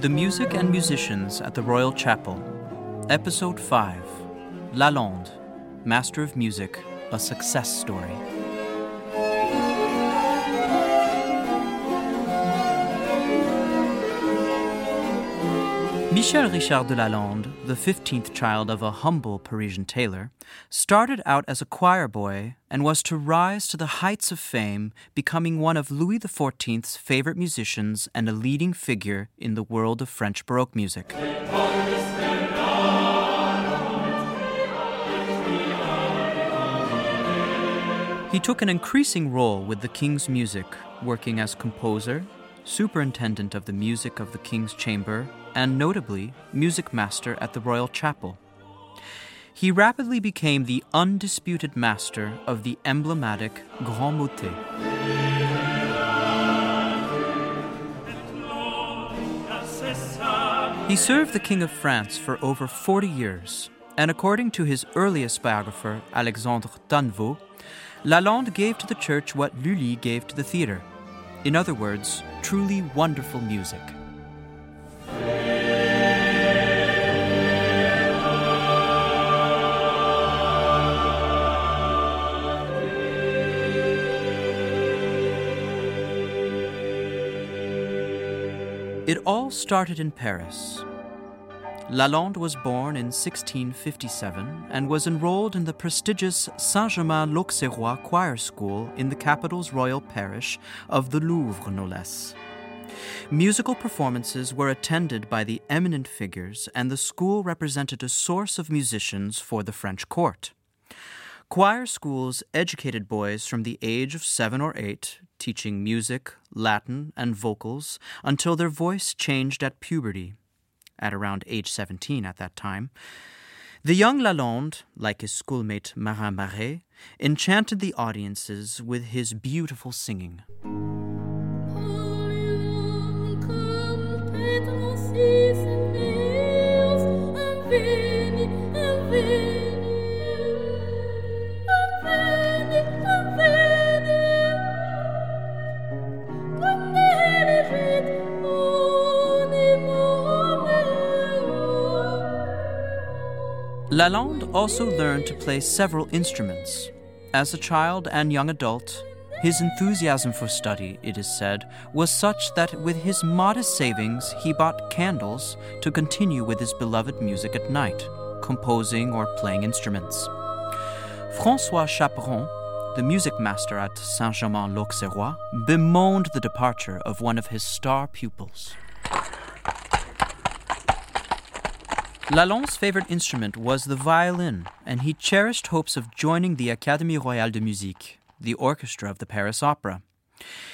The Music and Musicians at the Royal Chapel, Episode 5 Lalande, Master of Music, a Success Story. Michel Richard de Lalande, the 15th child of a humble Parisian tailor, started out as a choir boy and was to rise to the heights of fame, becoming one of Louis XIV's favorite musicians and a leading figure in the world of French Baroque music. He took an increasing role with the king's music, working as composer, superintendent of the music of the king's chamber, and notably, music master at the royal chapel. He rapidly became the undisputed master of the emblematic Grand Motet. He served the King of France for over 40 years, and according to his earliest biographer, Alexandre Tanevot, Lalande gave to the church what Lully gave to the theater. In other words, truly wonderful music. It all started in Paris. Lalande was born in 1657 and was enrolled in the prestigious Saint Germain l'Auxerrois choir school in the capital's royal parish of the Louvre, no less. Musical performances were attended by the eminent figures, and the school represented a source of musicians for the French court. Choir schools educated boys from the age of seven or eight, teaching music, Latin, and vocals until their voice changed at puberty, at around age 17 at that time. The young Lalande, like his schoolmate Marin Marais, enchanted the audiences with his beautiful singing. Lalande also learned to play several instruments. As a child and young adult, his enthusiasm for study, it is said, was such that with his modest savings he bought candles to continue with his beloved music at night, composing or playing instruments. Francois Chaperon, the music master at Saint Germain l'Auxerrois, bemoaned the departure of one of his star pupils. Lalande's favorite instrument was the violin, and he cherished hopes of joining the Académie Royale de Musique, the orchestra of the Paris Opera.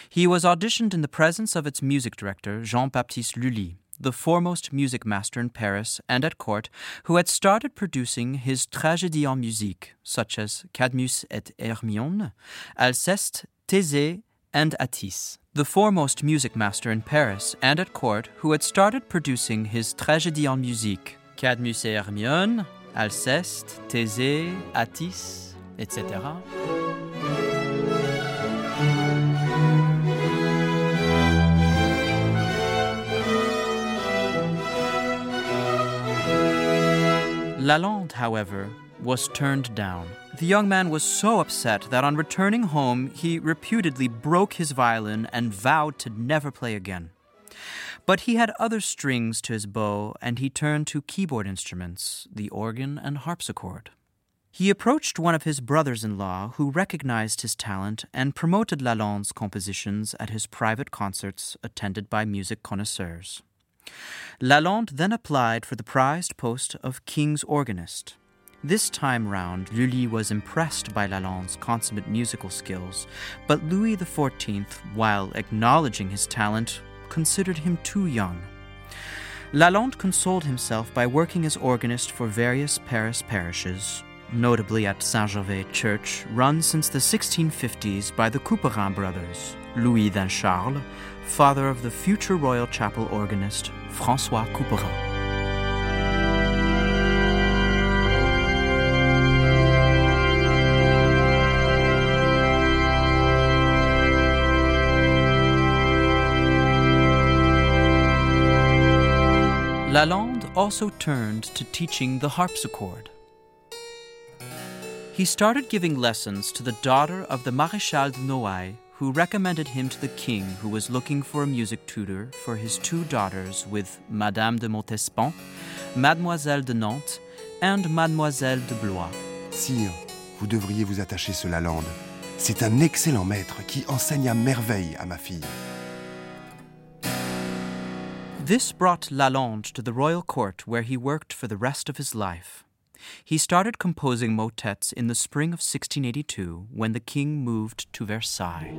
He was auditioned in the presence of its music director, Jean Baptiste Lully, the foremost music master in Paris and at court, who had started producing his tragédies en musique, such as Cadmus et Hermione, Alceste, Thésée, and Atys. The foremost music master in Paris and at court, who had started producing his tragédies en musique, Cadmus et Hermione, Alceste, Thésée, Atys, etc. Lalande, however, was turned down. The young man was so upset that on returning home, he reputedly broke his violin and vowed to never play again. But he had other strings to his bow, and he turned to keyboard instruments, the organ and harpsichord. He approached one of his brothers in law, who recognized his talent and promoted Lalande's compositions at his private concerts attended by music connoisseurs. Lalande then applied for the prized post of king's organist. This time round, Lully was impressed by Lalande's consummate musical skills, but Louis XIV, while acknowledging his talent, considered him too young. Lalande consoled himself by working as organist for various Paris parishes, notably at Saint Gervais Church, run since the 1650s by the Couperin brothers, Louis Charles, father of the future royal chapel organist Francois Couperin. Lalande also turned to teaching the harpsichord. He started giving lessons to the daughter of the Maréchal de Noailles, who recommended him to the king who was looking for a music tutor for his two daughters with Madame de Montespan, Mademoiselle de Nantes, and Mademoiselle de Blois. Sire, vous devriez vous attacher ce Lalande. C'est un excellent maître qui enseigne à merveille à ma fille. This brought Lalande to the royal court where he worked for the rest of his life. He started composing motets in the spring of 1682 when the king moved to Versailles.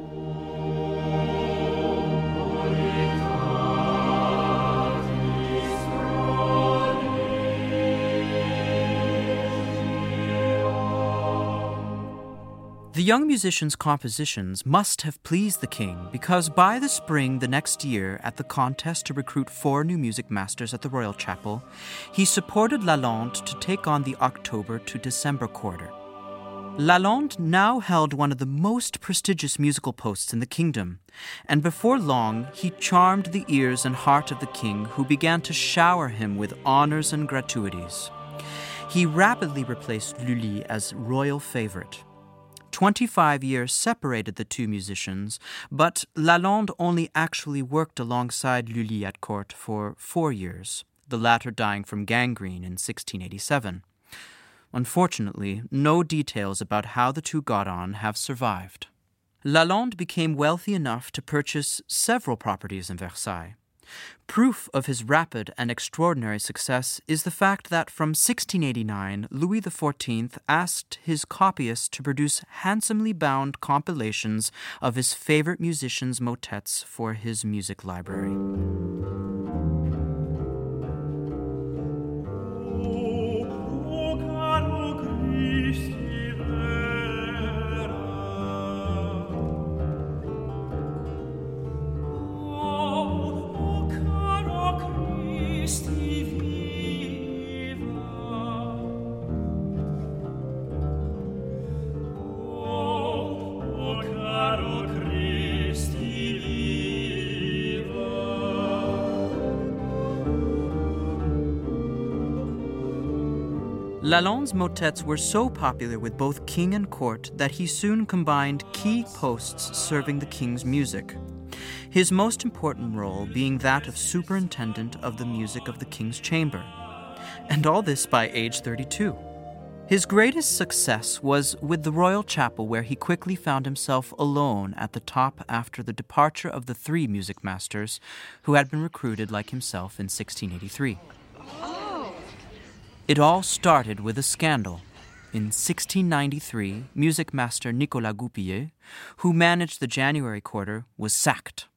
The young musician's compositions must have pleased the king because by the spring the next year, at the contest to recruit four new music masters at the Royal Chapel, he supported Lalande to take on the October to December quarter. Lalande now held one of the most prestigious musical posts in the kingdom, and before long he charmed the ears and heart of the king, who began to shower him with honors and gratuities. He rapidly replaced Lully as royal favorite. 25 years separated the two musicians, but Lalande only actually worked alongside Lully at court for four years, the latter dying from gangrene in 1687. Unfortunately, no details about how the two got on have survived. Lalande became wealthy enough to purchase several properties in Versailles. Proof of his rapid and extraordinary success is the fact that from 1689, Louis XIV asked his copyists to produce handsomely bound compilations of his favorite musicians' motets for his music library. Lalande's motets were so popular with both king and court that he soon combined key posts serving the king's music. His most important role being that of superintendent of the music of the king's chamber. And all this by age 32. His greatest success was with the royal chapel, where he quickly found himself alone at the top after the departure of the three music masters who had been recruited like himself in 1683. It all started with a scandal. In 1693, music master Nicolas Goupillet, who managed the January quarter, was sacked.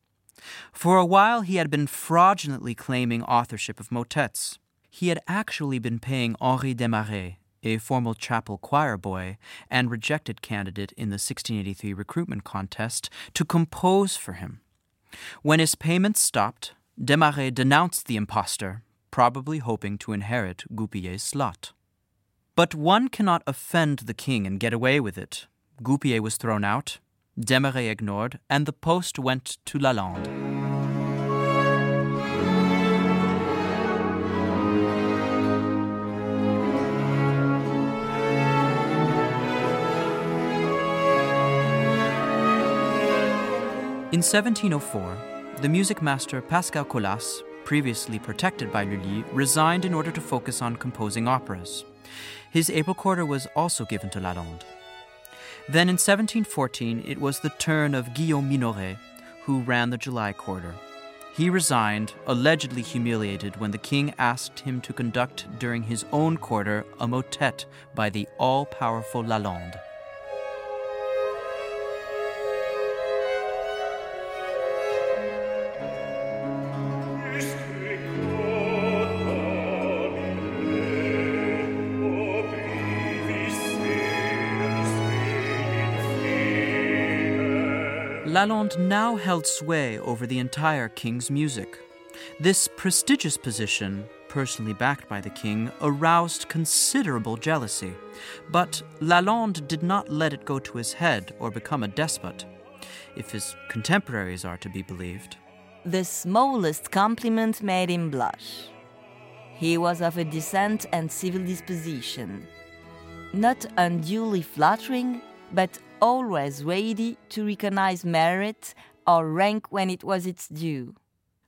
For a while, he had been fraudulently claiming authorship of motets. He had actually been paying Henri Desmarets, a former chapel choir boy and rejected candidate in the 1683 recruitment contest, to compose for him. When his payments stopped, Desmarets denounced the impostor probably hoping to inherit Goupillet's slot. But one cannot offend the king and get away with it. Goupillet was thrown out, Desmarets ignored, and the post went to Lalande. In 1704, the music master Pascal Collasse previously protected by Lully, resigned in order to focus on composing operas. His April quarter was also given to Lalande. Then in 1714, it was the turn of Guillaume Minoret, who ran the July quarter. He resigned, allegedly humiliated, when the king asked him to conduct during his own quarter a motet by the all powerful Lalande. Lalande now held sway over the entire king's music. This prestigious position, personally backed by the king, aroused considerable jealousy. But Lalande did not let it go to his head or become a despot, if his contemporaries are to be believed. The smallest compliment made him blush. He was of a decent and civil disposition, not unduly flattering, but always ready to recognize merit or rank when it was its due.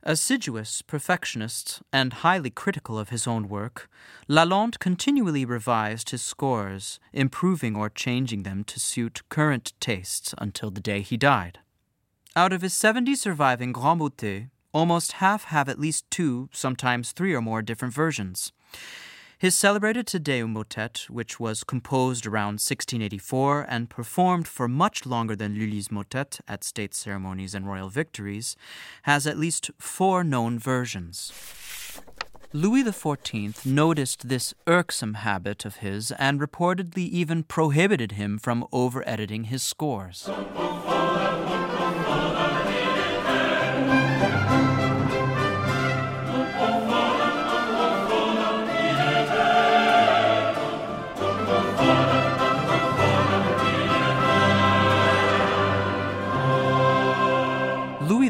Assiduous perfectionist and highly critical of his own work, Lalande continually revised his scores, improving or changing them to suit current tastes until the day he died. Out of his 70 surviving Grands Motets, almost half have at least two, sometimes three or more different versions. His celebrated Te Deum motet, which was composed around 1684 and performed for much longer than Lully's motet at state ceremonies and royal victories, has at least four known versions. Louis XIV noticed this irksome habit of his and reportedly even prohibited him from over editing his scores.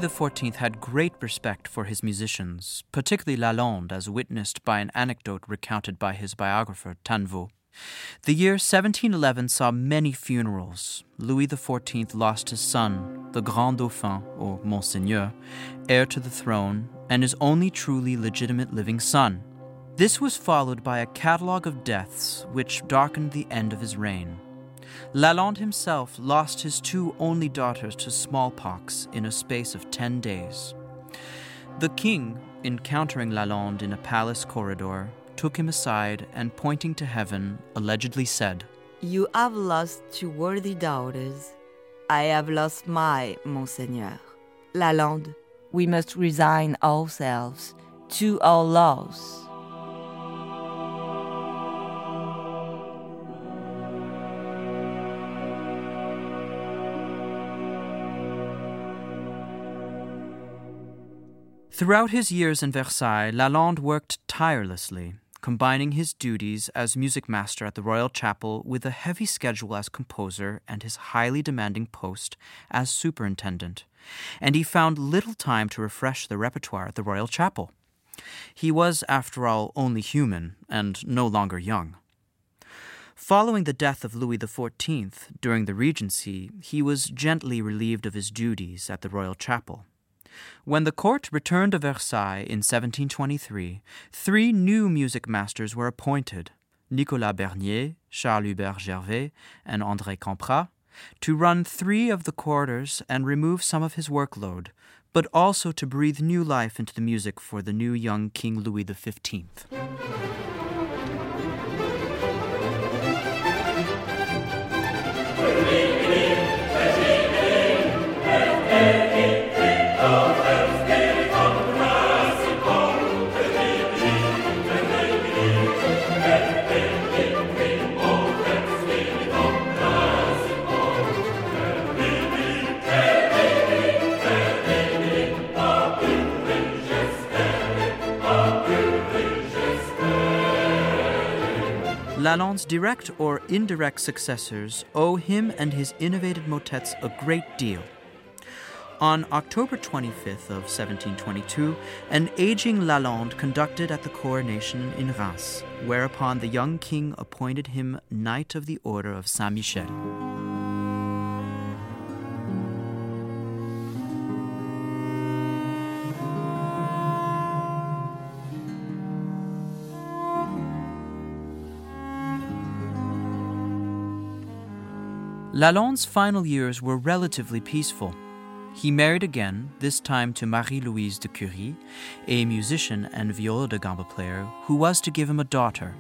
XIV had great respect for his musicians, particularly Lalande, as witnessed by an anecdote recounted by his biographer, Tanevot. The year 1711 saw many funerals. Louis XIV lost his son, the Grand Dauphin, or Monseigneur, heir to the throne, and his only truly legitimate living son. This was followed by a catalogue of deaths which darkened the end of his reign. Lalande himself lost his two only daughters to smallpox in a space of ten days. The king, encountering Lalande in a palace corridor, took him aside and, pointing to heaven, allegedly said, You have lost two worthy daughters. I have lost my, Monseigneur. Lalande, we must resign ourselves to our loss. Throughout his years in Versailles, Lalande worked tirelessly, combining his duties as music master at the Royal Chapel with a heavy schedule as composer and his highly demanding post as superintendent, and he found little time to refresh the repertoire at the Royal Chapel. He was, after all, only human and no longer young. Following the death of Louis XIV during the Regency, he was gently relieved of his duties at the Royal Chapel. When the court returned to Versailles in 1723, three new music masters were appointed Nicolas Bernier, Charles Hubert Gervais, and André Campra to run three of the quarters and remove some of his workload, but also to breathe new life into the music for the new young King Louis XV. Lalande's direct or indirect successors owe him and his innovative motets a great deal. On October 25th of 1722, an aging Lalande conducted at the coronation in Reims, whereupon the young king appointed him Knight of the Order of Saint Michel. Lalande's final years were relatively peaceful. He married again, this time to Marie Louise de Cury, a musician and viola da gamba player who was to give him a daughter.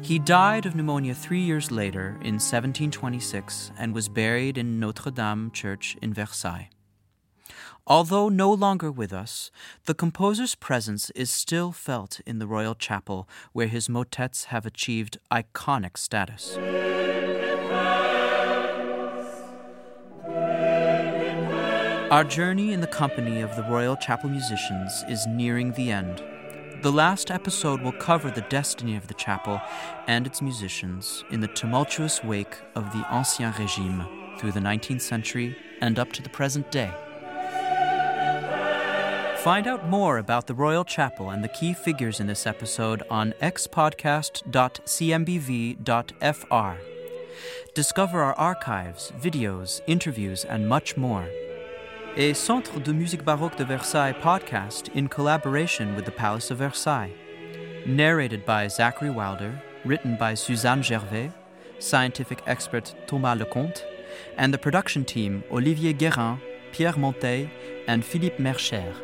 He died of pneumonia three years later in 1726 and was buried in Notre Dame Church in Versailles. Although no longer with us, the composer's presence is still felt in the Royal Chapel, where his motets have achieved iconic status. Our journey in the company of the Royal Chapel musicians is nearing the end. The last episode will cover the destiny of the chapel and its musicians in the tumultuous wake of the Ancien Regime through the 19th century and up to the present day. Find out more about the Royal Chapel and the key figures in this episode on xpodcast.cmbv.fr. Discover our archives, videos, interviews, and much more. A Centre de Musique Baroque de Versailles podcast in collaboration with the Palace of Versailles. Narrated by Zachary Wilder, written by Suzanne Gervais, scientific expert Thomas Lecomte, and the production team Olivier Guérin, Pierre Monteil, and Philippe Mercher.